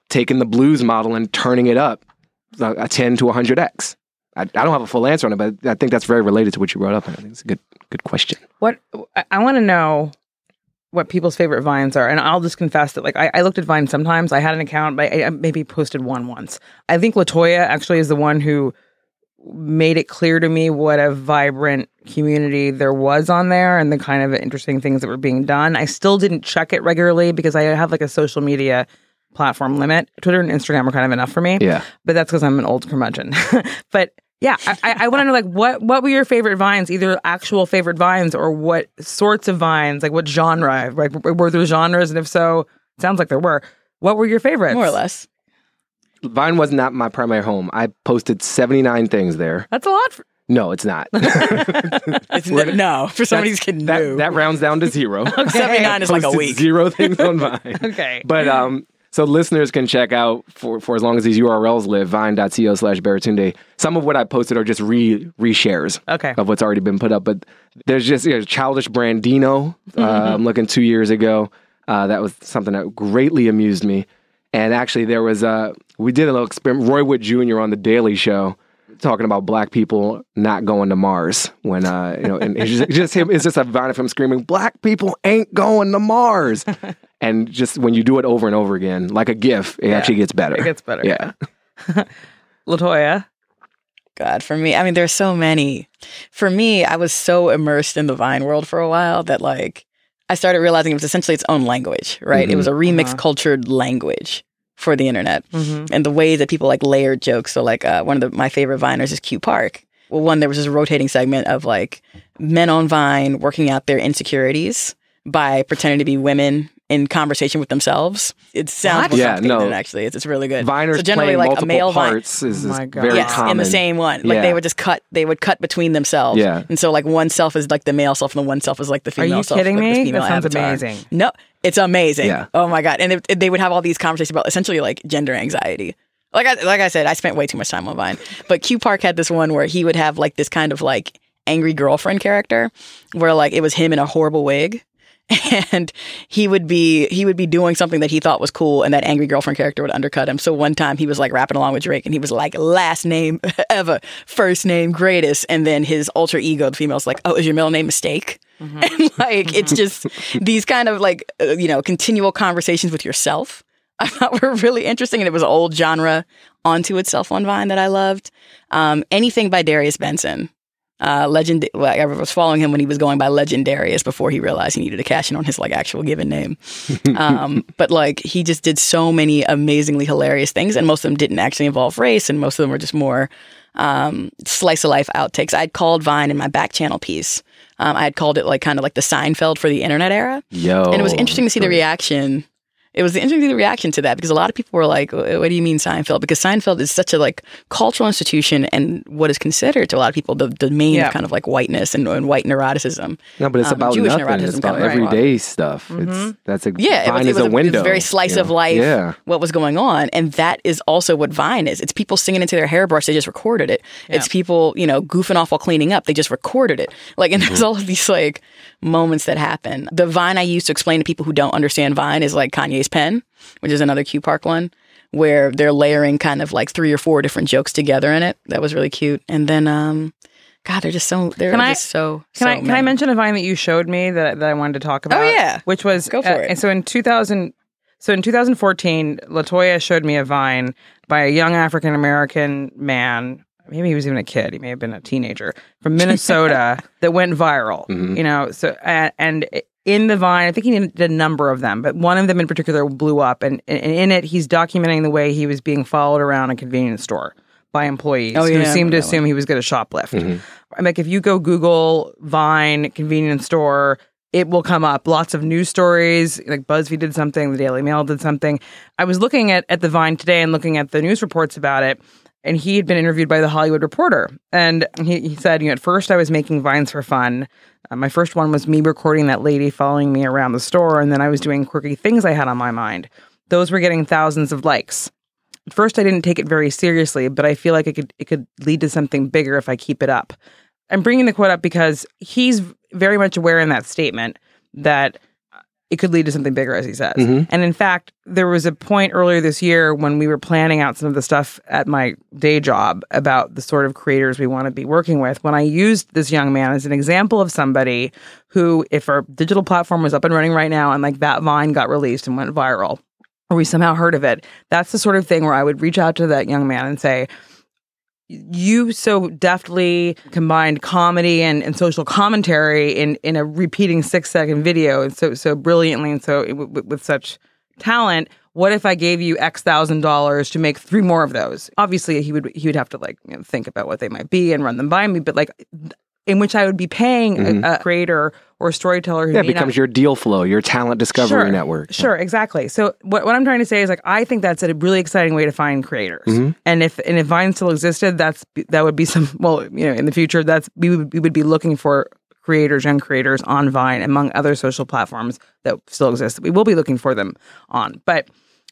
taking the blues model and turning it up a 10 to 100x? I, I don't have a full answer on it, but I think that's very related to what you brought up. And I think it's a good, good question. What I, I want to know what people's favorite vines are, and I'll just confess that like I, I looked at Vine sometimes. I had an account, but I, I maybe posted one once. I think Latoya actually is the one who made it clear to me what a vibrant community there was on there and the kind of interesting things that were being done. I still didn't check it regularly because I have like a social media platform limit. Twitter and Instagram are kind of enough for me. Yeah. But that's because I'm an old curmudgeon. [laughs] but yeah, I, I, I want to know like what what were your favorite vines? Either actual favorite vines or what sorts of vines? Like what genre? Like were were there genres? And if so, it sounds like there were. What were your favorites? More or less. Vine was not my primary home. I posted 79 things there. That's a lot. For, No, it's not. [laughs] It's no, no. For somebody's kid, that, no. that rounds down to zero. [laughs] 79 is like a week. Zero things on Vine. [laughs] okay. But um, so listeners can check out for, for as long as these URLs live, vine.co slash Baratunde. Some of what I posted are just re reshares Okay. of what's already been put up. But there's just you know, childish Brandino. Uh, I'm looking two years ago. Uh, that was something that greatly amused me. And actually, there was a we did a little experiment. Roy Wood Jr. on the Daily Show talking about black people not going to Mars when uh, you know, and it's just, just him. It's just a vine of him screaming, "Black people ain't going to Mars." [laughs] and just when you do it over and over again, like a GIF, it actually gets better. It gets better. Yeah. [laughs] Latoya. God, for me, I mean, there's so many. For me, I was so immersed in the Vine world for a while that like I started realizing it was essentially its own language, right? It was a remix Uh-huh. cultured language for the internet. Mm-hmm. And the way that people like layered jokes. So like uh, one of the, my favorite Viners is Q Park. Well, one, there was this rotating segment of like men on Vine working out their insecurities by pretending to be women in conversation with themselves. It sounds What? more Yeah, complicated, no. actually. It's, it's really good. Viners so generally, like a multiple male Vine, parts is, Oh is my God. very yes, common. in the same one. Like Yeah. they would just cut. They would cut between themselves. Yeah. and so like one self is like the male self, and the one self is like the female. Are female you self. kidding like, me? female That sounds avatar. amazing. No, it's amazing. Yeah. Oh my god! And it, they would have all these conversations about essentially like gender anxiety. Like I like I said, I spent way too much time on Vine. But Q Park had this one where he would have like this kind of like angry girlfriend character, where like it was him in a horrible wig. [laughs] And he would be he would be doing something that he thought was cool, and that angry girlfriend character would undercut him. So one time he was like rapping along with Drake, and he was like, "Last name [laughs] ever, first name greatest," and then his alter ego, the female's like, "Oh, is your middle name Mistake?" [laughs] And like it's just these kind of like uh, you know continual conversations with yourself. I thought were really interesting, and it was an old genre onto itself on Vine that I loved. Um, anything by Darius Benson. Uh, legend. Well, I was following him when he was going by Legendarius before he realized he needed to cash in on his like actual given name. [laughs] um, but like he just did so many amazingly hilarious things, and most of them didn't actually involve race, and most of them were just more um, slice of life outtakes. I'd called Vine in my back channel piece. Um, I had called it like kind of like the Seinfeld for the internet era. Yo. And it was interesting to see the reaction. It was the interesting to see the reaction to that because a lot of people were like, "What do you mean Seinfeld?" Because Seinfeld is such a like cultural institution and what is considered to a lot of people the the main Yeah. kind of like whiteness and, and white neuroticism. No, but it's um, about Jewish nothing. It's neuroticism about kind of everyday stuff. It's that's a Yeah, it Vine was, it is was a it window. was very slice you of life. Yeah. what was going on, and that is also what Vine is. It's people singing into their hairbrush. They just recorded it. It's people, you know, goofing off while cleaning up. They just recorded it. Like, and there's all of these like moments that happen. The Vine I use to explain to people who don't understand Vine is like Kanye's pen, which is another Q Park one. Where they're layering kind of like three or four different jokes together in it. That was really cute. And then, um, God, they're just so they're Can I- just so. Can so I can I mention a vine that you showed me that that I wanted to talk about? Oh yeah. which was Go for uh, it. And so in 2000, so in 2014, Latoya showed me a vine by a young African American man. Maybe he was even a kid. He may have been a teenager from [laughs] Minnesota that went viral. Mhm. You know, so and, and in the Vine, I think he did a number of them, but one of them in particular blew up. And, and in it, he's documenting the way he was being followed around a convenience store by employees Oh, who yeah, I seemed to assume he was going to shoplift. Mm-hmm. I'm like, if you go Google Vine convenience store, it will come up. Lots of news stories, like BuzzFeed did something, the Daily Mail did something. I was looking at, at the Vine today and looking at the news reports about it, and he had been interviewed by the Hollywood Reporter. And he, he said, you know, at first I was making Vines for fun. Uh, my first one was me recording that lady following me around the store, and then I was doing quirky things I had on my mind. Those were getting thousands of likes. At first, I didn't take it very seriously, but I feel like it could it could lead to something bigger if I keep it up. I'm bringing the quote up because he's very much aware in that statement that it could lead to something bigger, as he says. Mm-hmm. And in fact, there was a point earlier this year when we were planning out some of the stuff at my day job about the sort of creators we want to be working with. When I used this young man as an example of somebody who, if our digital platform was up and running right now and like that Vine got released and went viral, or we somehow heard of it, that's the sort of thing where I would reach out to that young man and say, you so deftly combined comedy and, and social commentary in, in a repeating six second video and so so brilliantly and so w- w- with such talent what if i gave you x thousand dollars to make three more of those? Obviously he would he would have to like you know, think about what they might be and run them by me but like in which i would be paying a, a creator or a storyteller who Yeah, it may not- becomes your deal flow, your talent discovery Sure. network. Sure, exactly. So what, what I'm trying to say is like I think that's a really exciting way to find creators. Mm-hmm. And if and if Vine still existed, that's that would be some [laughs] well, you know, in the future that's we would we would be looking for creators, young creators on Vine among other social platforms that still exist. We will be looking for them on. But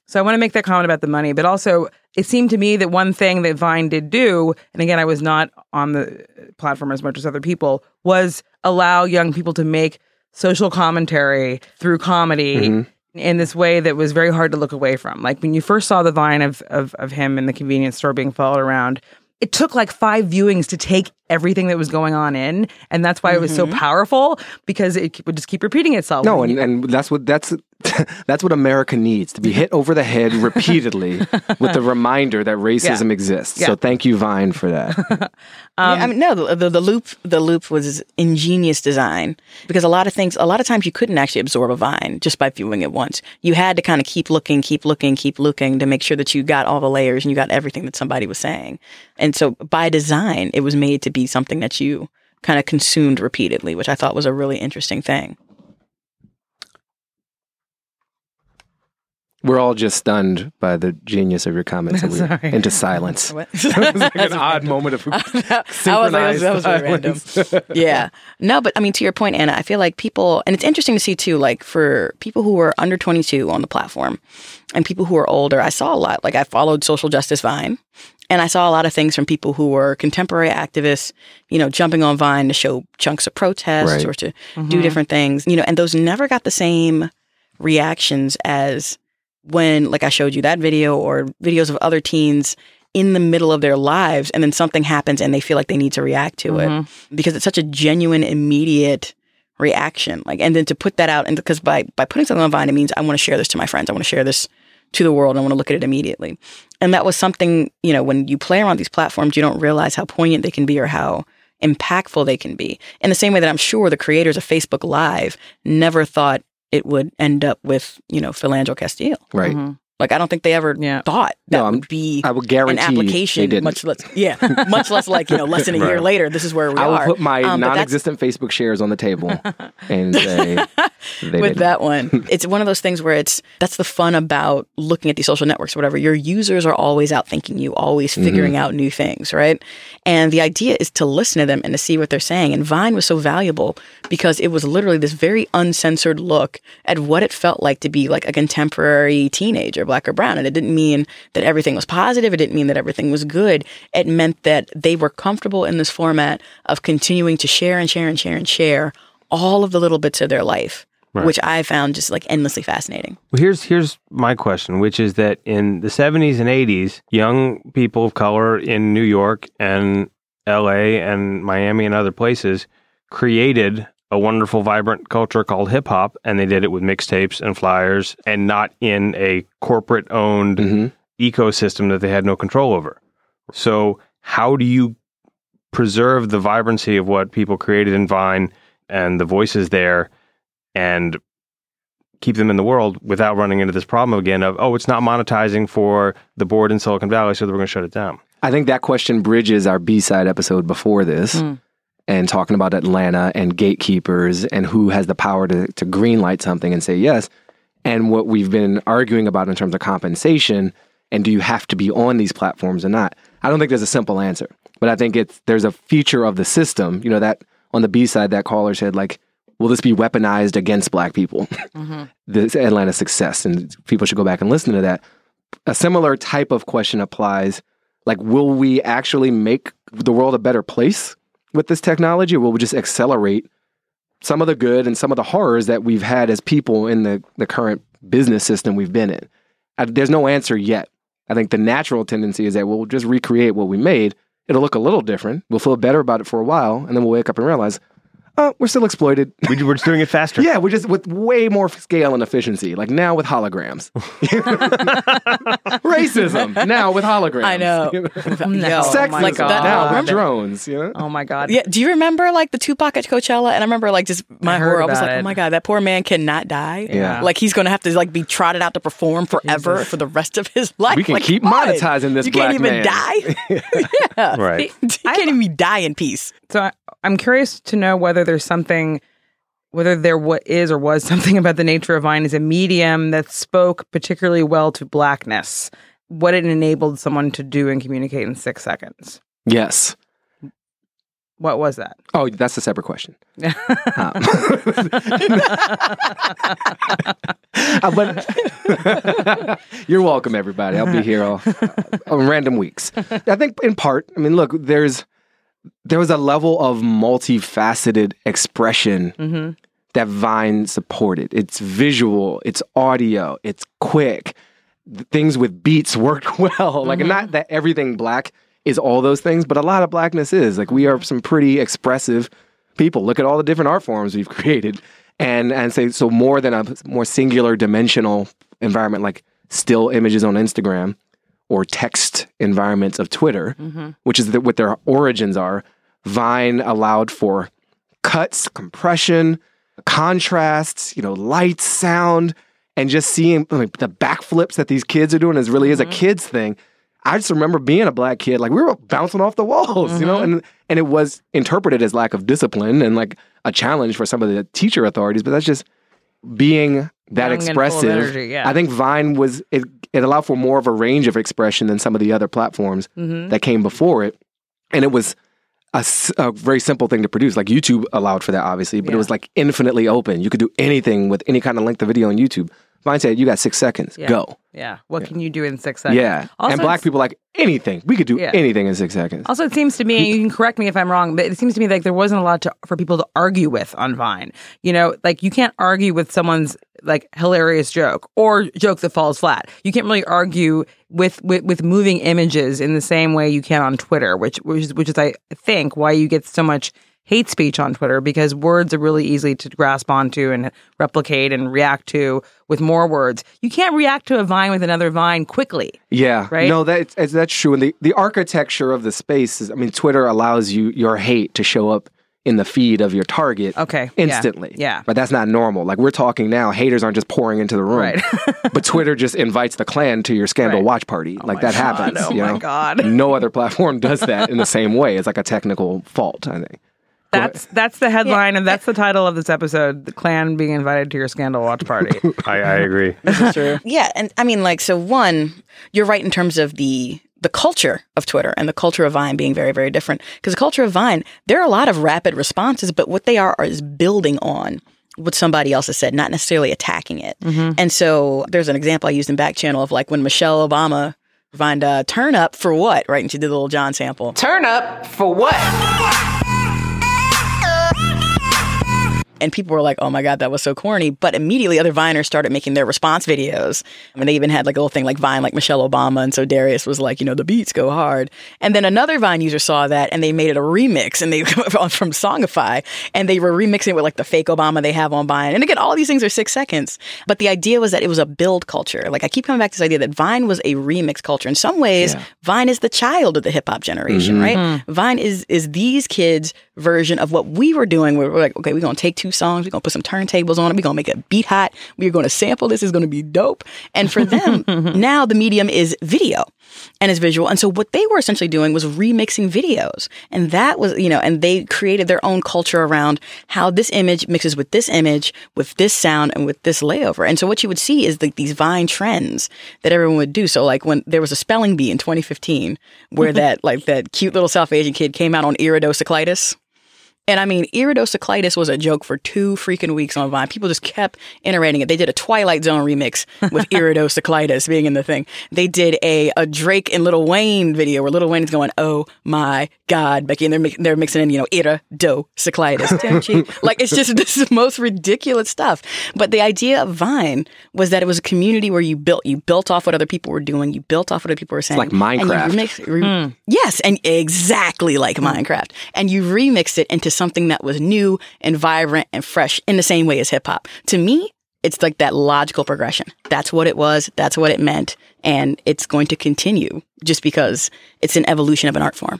so I want to make that comment about the money, but also it seemed to me that one thing that Vine did do, and again, I was not on the platform as much as other people, was allow young people to make social commentary through comedy mm-hmm. in this way that was very hard to look away from. Like when you first saw the vine of, of of him in the convenience store being followed around, it took like five viewings to take everything that was going on in, and that's why it was so mm-hmm. powerful because it would just keep repeating itself. No, and, and that's what that's [laughs] that's what America needs to be hit over the head repeatedly [laughs] with the reminder that racism exists. Yeah. So thank you, Vine, for that. [laughs] Um, yeah, I mean, no, the, the the loop the loop was ingenious design because a lot of things, a lot of times you couldn't actually absorb a vine just by viewing it once. You had to kind of keep looking, keep looking, keep looking to make sure that you got all the layers and you got everything that somebody was saying. And so by design, it was made to be something that you kind of consumed repeatedly, which I thought was a really interesting thing. We're all just stunned by the genius of your comments. and we're [laughs] into silence. [laughs] What? it [laughs] was like an odd moment of I was like, that was really random. yeah. No, but I mean, to your point, Anna, I feel like people, and it's interesting to see too, like for people who were under 22 on the platform and people who are older, I saw a lot. Like I followed Social Justice Vine and I saw a lot of things from people who were contemporary activists, you know, jumping on Vine to show chunks of protest Right. or to do mm-hmm. different things, you know, and those never got the same reactions as when, like I showed you that video or videos of other teens in the middle of their lives and then something happens and they feel like they need to react to it mm-hmm. because it's such a genuine, immediate reaction. Like, and then to put that out, and because by by putting something on Vine, it means I want to share this to my friends. I want to share this to the world. I want to look at it immediately. And that was something, you know, when you play around these platforms, you don't realize how poignant they can be or how impactful they can be. In the same way that I'm sure the creators of Facebook Live never thought it would end up with, you know, Philando Castile. Right. Mm-hmm. Like I don't think they ever Yeah. thought that No, would be I an guarantee they application. Much less, yeah, [laughs] much less like you know, less than a [laughs] year later. This is where we are. I will are. put my Um, non-existent Facebook shares on the table and [laughs] say they with didn't. that one. it's one of those things where it's that's the fun about looking at these social networks or whatever. Your users are always out thinking you, always figuring out new things, right? And the idea is to listen to them and to see what they're saying. And Vine was so valuable because it was literally this very uncensored look at what it felt like to be like a contemporary teenager, black or brown. And it didn't mean that everything was positive. It didn't mean that everything was good. It meant that they were comfortable in this format of continuing to share and share and share and share all of the little bits of their life which I found just like endlessly fascinating. Well, here's here's my question, which is that in the 70s and 80s, young people of color in New York and LA and Miami and other places created a wonderful, vibrant culture called hip hop, and they did it with mixtapes and flyers, and not in a corporate owned Mhm. ecosystem that they had no control over. So, how do you preserve the vibrancy of what people created in Vine and the voices there? and keep them in the world without running into this problem again of oh it's not monetizing for the board in Silicon Valley so we're going to shut it down. I think that question bridges our B side episode before this and talking about Atlanta and gatekeepers and who has the power to, to greenlight something and say yes. And what we've been arguing about in terms of compensation and do you have to be on these platforms or not? I don't think there's a simple answer, but I think it's there's a feature of the system, you know, that on the B side, that caller said, like, will this be weaponized against black people? Mm-hmm. [laughs] This Atlanta success. And people should go back and listen to that. A similar type of question applies like, will we actually make the world a better place with this technology, will we just accelerate some of the good and some of the horrors that we've had as people in the, the current business system we've been in? I, there's no answer yet. I think the natural tendency is that we'll just recreate what we made. It'll look a little different. We'll feel better about it for a while, and then we'll wake up and realize, oh, we're still exploited. We, we're just doing it faster. [laughs] Yeah, we're just with way more scale and efficiency. Like now with holograms. [laughs] Racism now with holograms. I know. [laughs] No. Sexism Oh my God. now with drones. You know? Oh my god. Yeah, do you remember like the Tupac at Coachella? And I remember like just my I horror. I was like, oh, it. oh my god, that poor man cannot die. Yeah. like he's gonna have to like be trotted out to perform forever for the rest of his life. We can Like, keep what? monetizing this You black can't even man. die. yeah, Right. you can't even die in peace. So I, I'm curious to know whether there's something, whether there what is or was [laughs] something about the nature of Vine as a medium that spoke particularly well to blackness. What it enabled someone to do and communicate in six seconds. Yes. What was that? Oh, that's a separate question. [laughs] Um, uh, [laughs] but you're welcome, everybody. I'll be here all, on random weeks. I think, in part, I mean, look, there's there was a level of multifaceted expression Mm-hmm. that Vine supported. It's visual, it's audio, it's quick. The things with beats worked [laughs] well. Like, not that everything black is all those things, but a lot of blackness is. Like, we are some pretty expressive people. Look at all the different art forms we've [laughs] created. And, and say, so more than a more singular dimensional environment like still images on Instagram or text environments of Twitter, mm-hmm. which is the, what their origins are. Vine allowed for cuts, compression, contrasts, you know, lights, sound, and just seeing like, the backflips that these kids are doing is really is a mm-hmm. kids thing. I just remember being a black kid, like we were bouncing off the walls, you know, mm-hmm. and and it was interpreted as lack of discipline and like a challenge for some of the teacher authorities, but that's just being that Young and full of expressive. energy, yeah. I think Vine was it it allowed for more of a range of expression than some of the other platforms Mm-hmm. that came before it, and it was a very simple thing to produce. Like YouTube allowed for that, obviously, but it was like infinitely open. You could do anything with any kind of length of video on YouTube. Vine said, "You got six seconds, Yeah. go." Yeah. What can you do in six seconds? Yeah, Also, and black people like anything. We could do Yeah. anything in six seconds. Also, it seems to me, and you can correct me if I'm wrong, but it seems to me like there wasn't a lot to, for people to argue with on Vine. You know, like you can't argue with someone's like hilarious joke or joke that falls flat. You can't really argue with, with with moving images in the same way you can on Twitter, which which is which is I think why you get so much hate speech on Twitter because words are really easy to grasp onto and replicate and react to with more words. You can't react to a vine with another vine quickly. Yeah, Right? No, that's that's true. And the the architecture of the space is, I mean, Twitter allows you your hate to show up in the feed of your target. Okay, instantly. yeah. but that's not normal. Like we're talking now, haters aren't just pouring into the room. Right. [laughs] but Twitter just invites the Klan to your scandal Right. watch party. Oh like that happens. Oh you my know? God. [laughs] No other platform does that in the same way. It's like a technical fault. I think. That's that's the headline and that's the title of this episode: the Klan being invited to your scandal watch party. [laughs] I, I agree. Yeah, and I mean, like, so one, you're right in terms of the the culture of Twitter and the culture of Vine being very, very different. Because the culture of Vine, there are a lot of rapid responses, but what they are is building on what somebody else has said, not necessarily attacking it. And so there's an example I used in back channel of like when Michelle Obama Vined uh, turn up for what, right? And she did the Lil Jon sample. Turn up for what? And people were like, oh my God, that was so corny. But immediately other Viners started making their response videos. I mean, they even had like a little thing like Vine, like Michelle Obama. And so Darius was like, you know, the beats go hard. And then another Vine user saw that and they made it a remix and they [laughs] from Songify and they were remixing it with like the fake Obama they have on Vine. And again, all these things are six seconds. But the idea was that it was a build culture. Like I keep coming back to this idea that Vine was a remix culture. In some ways, Vine is the child of the hip hop generation, mm-hmm. right? Mm-hmm. Vine is is these kids' version of what we were doing. Where we're like, okay, we're gonna take two songs. We're gonna put some turntables on it. We're gonna make it beat hot. We're gonna sample this. It's gonna be dope. And for them, [laughs] now the medium is video and is visual. And so what they were essentially doing was remixing videos. And that was, you know, and they created their own culture around how this image mixes with this image, with this sound, and with this layover. And so what you would see is like these Vine trends that everyone would do. So like when there was a spelling bee in 2015 where [laughs] that like that cute little South Asian kid came out on iridocyclitis. And I mean, iridocyclitis was a joke for two freaking weeks on Vine. People just kept iterating it. They did a Twilight Zone remix with [laughs] iridocyclitis being in the thing. They did a, a Drake and Lil Wayne video where Lil Wayne is going, "Oh my God, Becky," and they're they're mixing in, you know, iridocyclitis. Don't you? [laughs] like it's just [laughs] this is the most ridiculous stuff. But the idea of Vine was that it was a community where you built you built off what other people were doing. You built off what other people were saying. like and you Minecraft. remix- re- hmm. Yes, and exactly like hmm. Minecraft. And you remixed it into something that was new and vibrant and fresh in the same way as hip hop. To me, it's like that logical progression. That's what it was. That's what it meant. And it's going to continue just because it's an evolution of an art form.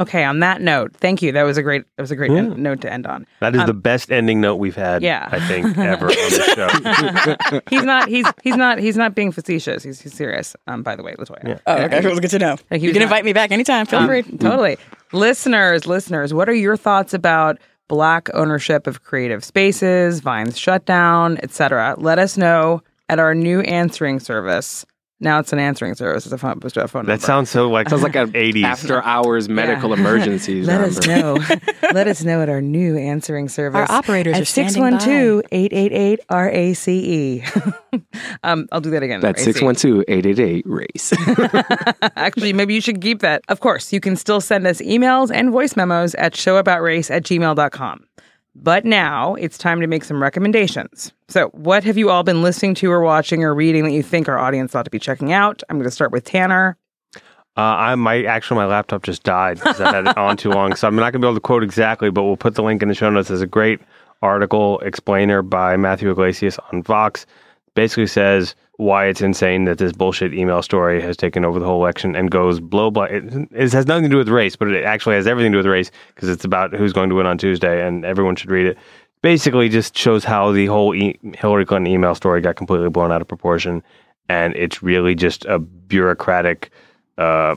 Okay, on that note, thank you. That was a great that was a great en- note to end on. That is the best ending note we've had, yeah. I think, ever on the show. [laughs] he's not he's he's not he's not being facetious. He's, he's serious. Um by the way, Latoya. Oh, okay. It was good to know. Like he you can not- invite me back anytime. Feel Um, free. Totally. listeners, listeners, what are your thoughts about black ownership of creative spaces, Vine's shutdown, etc.? Let us know at our new answering service. Now it's an answering service. It's a phone, it's a phone That sounds so like Sounds like an 80s. [laughs] after hours medical [laughs] emergencies. Let us know. [laughs] Let us know at our new answering service. Our operators at are standing by. 612 888 RACE. Um, I'll do that again. That's RACE. 612 888 race. Actually, maybe you should keep that. Of course, you can still send us emails and voice memos at showaboutrace at gmail.com. But now it's time to make some recommendations. So, what have you all been listening to or watching or reading that you think our audience ought to be checking out? I'm going to start with Tanner. Uh, I my actually my laptop just died because I had it on too long, so I'm not gonna be able to quote exactly, but we'll put the link in the show notes. There's a great article explainer by Matthew Yglesias on Vox. Basically says why it's insane that this bullshit email story has taken over the whole election and goes blow by. It, it has nothing to do with race, but it actually has everything to do with race because it's about who's going to win on Tuesday, and everyone should read it. Basically, just shows how the whole e- Hillary Clinton email story got completely blown out of proportion, and it's really just a bureaucratic uh,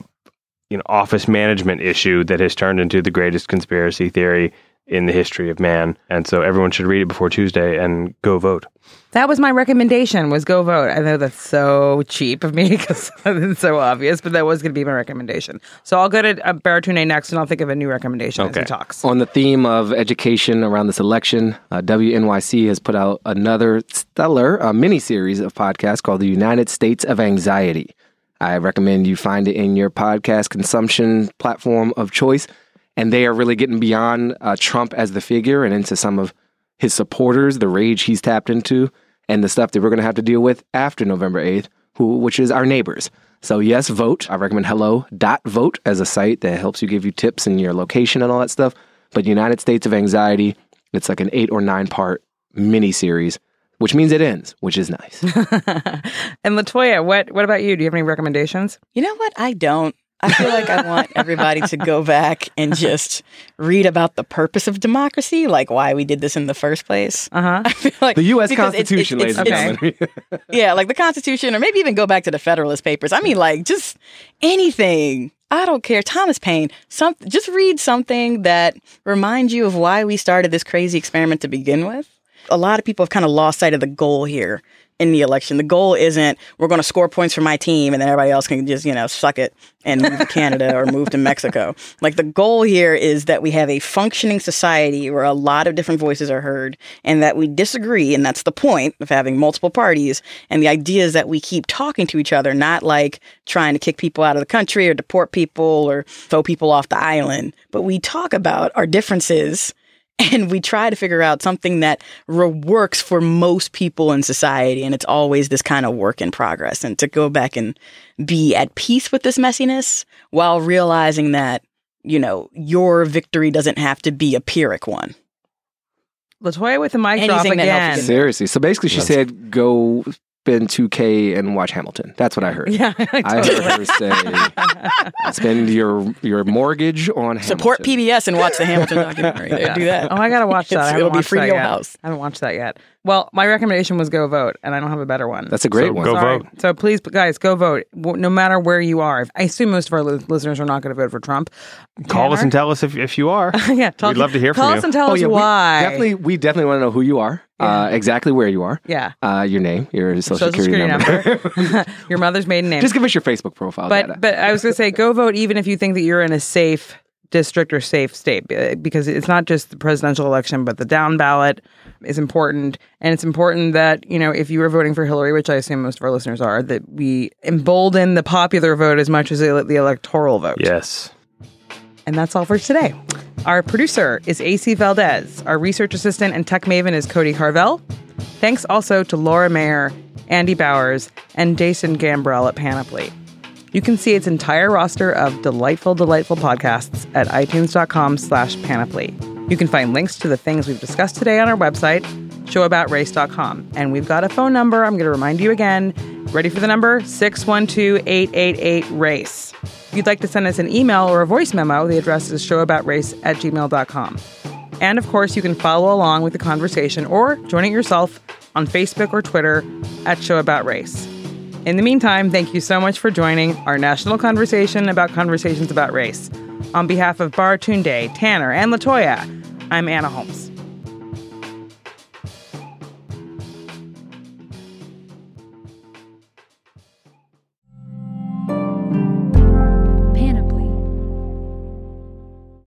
you know office management issue that has turned into the greatest conspiracy theory in the history of man. And so everyone should read it before Tuesday and go vote. That was my recommendation was go vote. I know that's so cheap of me [laughs] because it's so obvious, but that was going to be my recommendation. So I'll go to uh, Baratunde next and I'll think of a new recommendation as Okay. he talks. On the theme of education around this election, uh, WNYC has put out another stellar uh, mini series of podcasts called The United States of Anxiety. I recommend you find it in your podcast consumption platform of choice. And they are really getting beyond uh, Trump as the figure and into some of his supporters, the rage he's tapped into, and the stuff that we're going to have to deal with after November 8th, who, which is our neighbors. So, yes, vote. I recommend hello.vote as a site that helps you give you tips and your location and all that stuff. But United States of Anxiety, it's like an eight or nine part mini series, which means it ends, which is nice. [laughs] And Latoya, what what about you? Do you have any recommendations? You know what? I don't. I feel like I want everybody to go back and just read about the purpose of democracy, like why we did this in the first place. Uh huh. [laughs] I feel like The U.S. because it's- Constitution, it's- ladies and gentlemen. [laughs] yeah, like the Constitution, or maybe even go back to the Federalist Papers. I mean, like just anything. I don't care. Thomas Paine. Some just read something that reminds you of why we started this crazy experiment to begin with. A lot of people have kind of lost sight of the goal here in the election. The goal isn't we're going to score points for my team and then everybody else can just, you know, suck it and move to Canada or move to Mexico. [laughs] Like the goal here is that we have a functioning society where a lot of different voices are heard and that we disagree. And that's the point of having multiple parties. And the idea is that we keep talking to each other, not like trying to kick people out of the country or deport people or throw people off the island, but we talk about our differences and we try to figure out something that re- works for most people in society. And it's always this kind of work in progress. And to go back and be at peace with this messiness while realizing that you know your victory doesn't have to be a pyrrhic one. Latoya with the mic drop Anything that helps again. Seriously. So basically, she That's- said go spend 2K and watch Hamilton. That's what I heard. Yeah, [laughs] I heard her say, spend your your mortgage on Support Hamilton. PBS and watch the Hamilton documentary. Yeah. Do that. Oh, I gotta watch that. It'll be free that to your yet. house. I haven't watched that yet. Well, my recommendation was go vote, and I don't have a better one. That's a great So one. go Sorry. vote. So please, guys, go vote. No matter where you are. I assume most of our listeners are not going to vote for Trump. Call us and tell us if, if you are. [laughs] yeah, tell, We'd love to hear from you. call from us you. and tell oh, us Oh, yeah, we why. definitely, we definitely want to know who you are, uh, exactly where you are, Yeah. uh, your name, your social, Social security number, [laughs] [laughs] your mother's maiden name. Just give us your Facebook profile. but data. but I was going to say, go vote even if you think that you're in a safe district or safe state, because it's not just the presidential election, but the down ballot is important, and it's important that you know if you were voting for Hillary, which I assume most of our listeners are, that we embolden the popular vote as much as the, the electoral vote. Yes. And that's all for today. Our producer is AC Valdez. Our research assistant and tech maven is Cody Carvel. Thanks also to Laura Mayer, Andy Bowers, and Jason Gambrell at Panoply. You can see its entire roster of delightful, delightful podcasts at itunes.com slash panoply. You can find links to the things we've discussed today on our website, showaboutrace.com. And we've got a phone number. I'm going to remind you again. Ready for the number? 612-888-RACE. If you'd like to send us an email or a voice memo, the address is showaboutrace at gmail.com. And of course, you can follow along with the conversation or join it yourself on Facebook or Twitter at Show About Race. In the meantime, thank you so much for joining our national conversation about conversations about race. On behalf of Baratunde, Tanner, and Latoya, I'm Anna Holmes.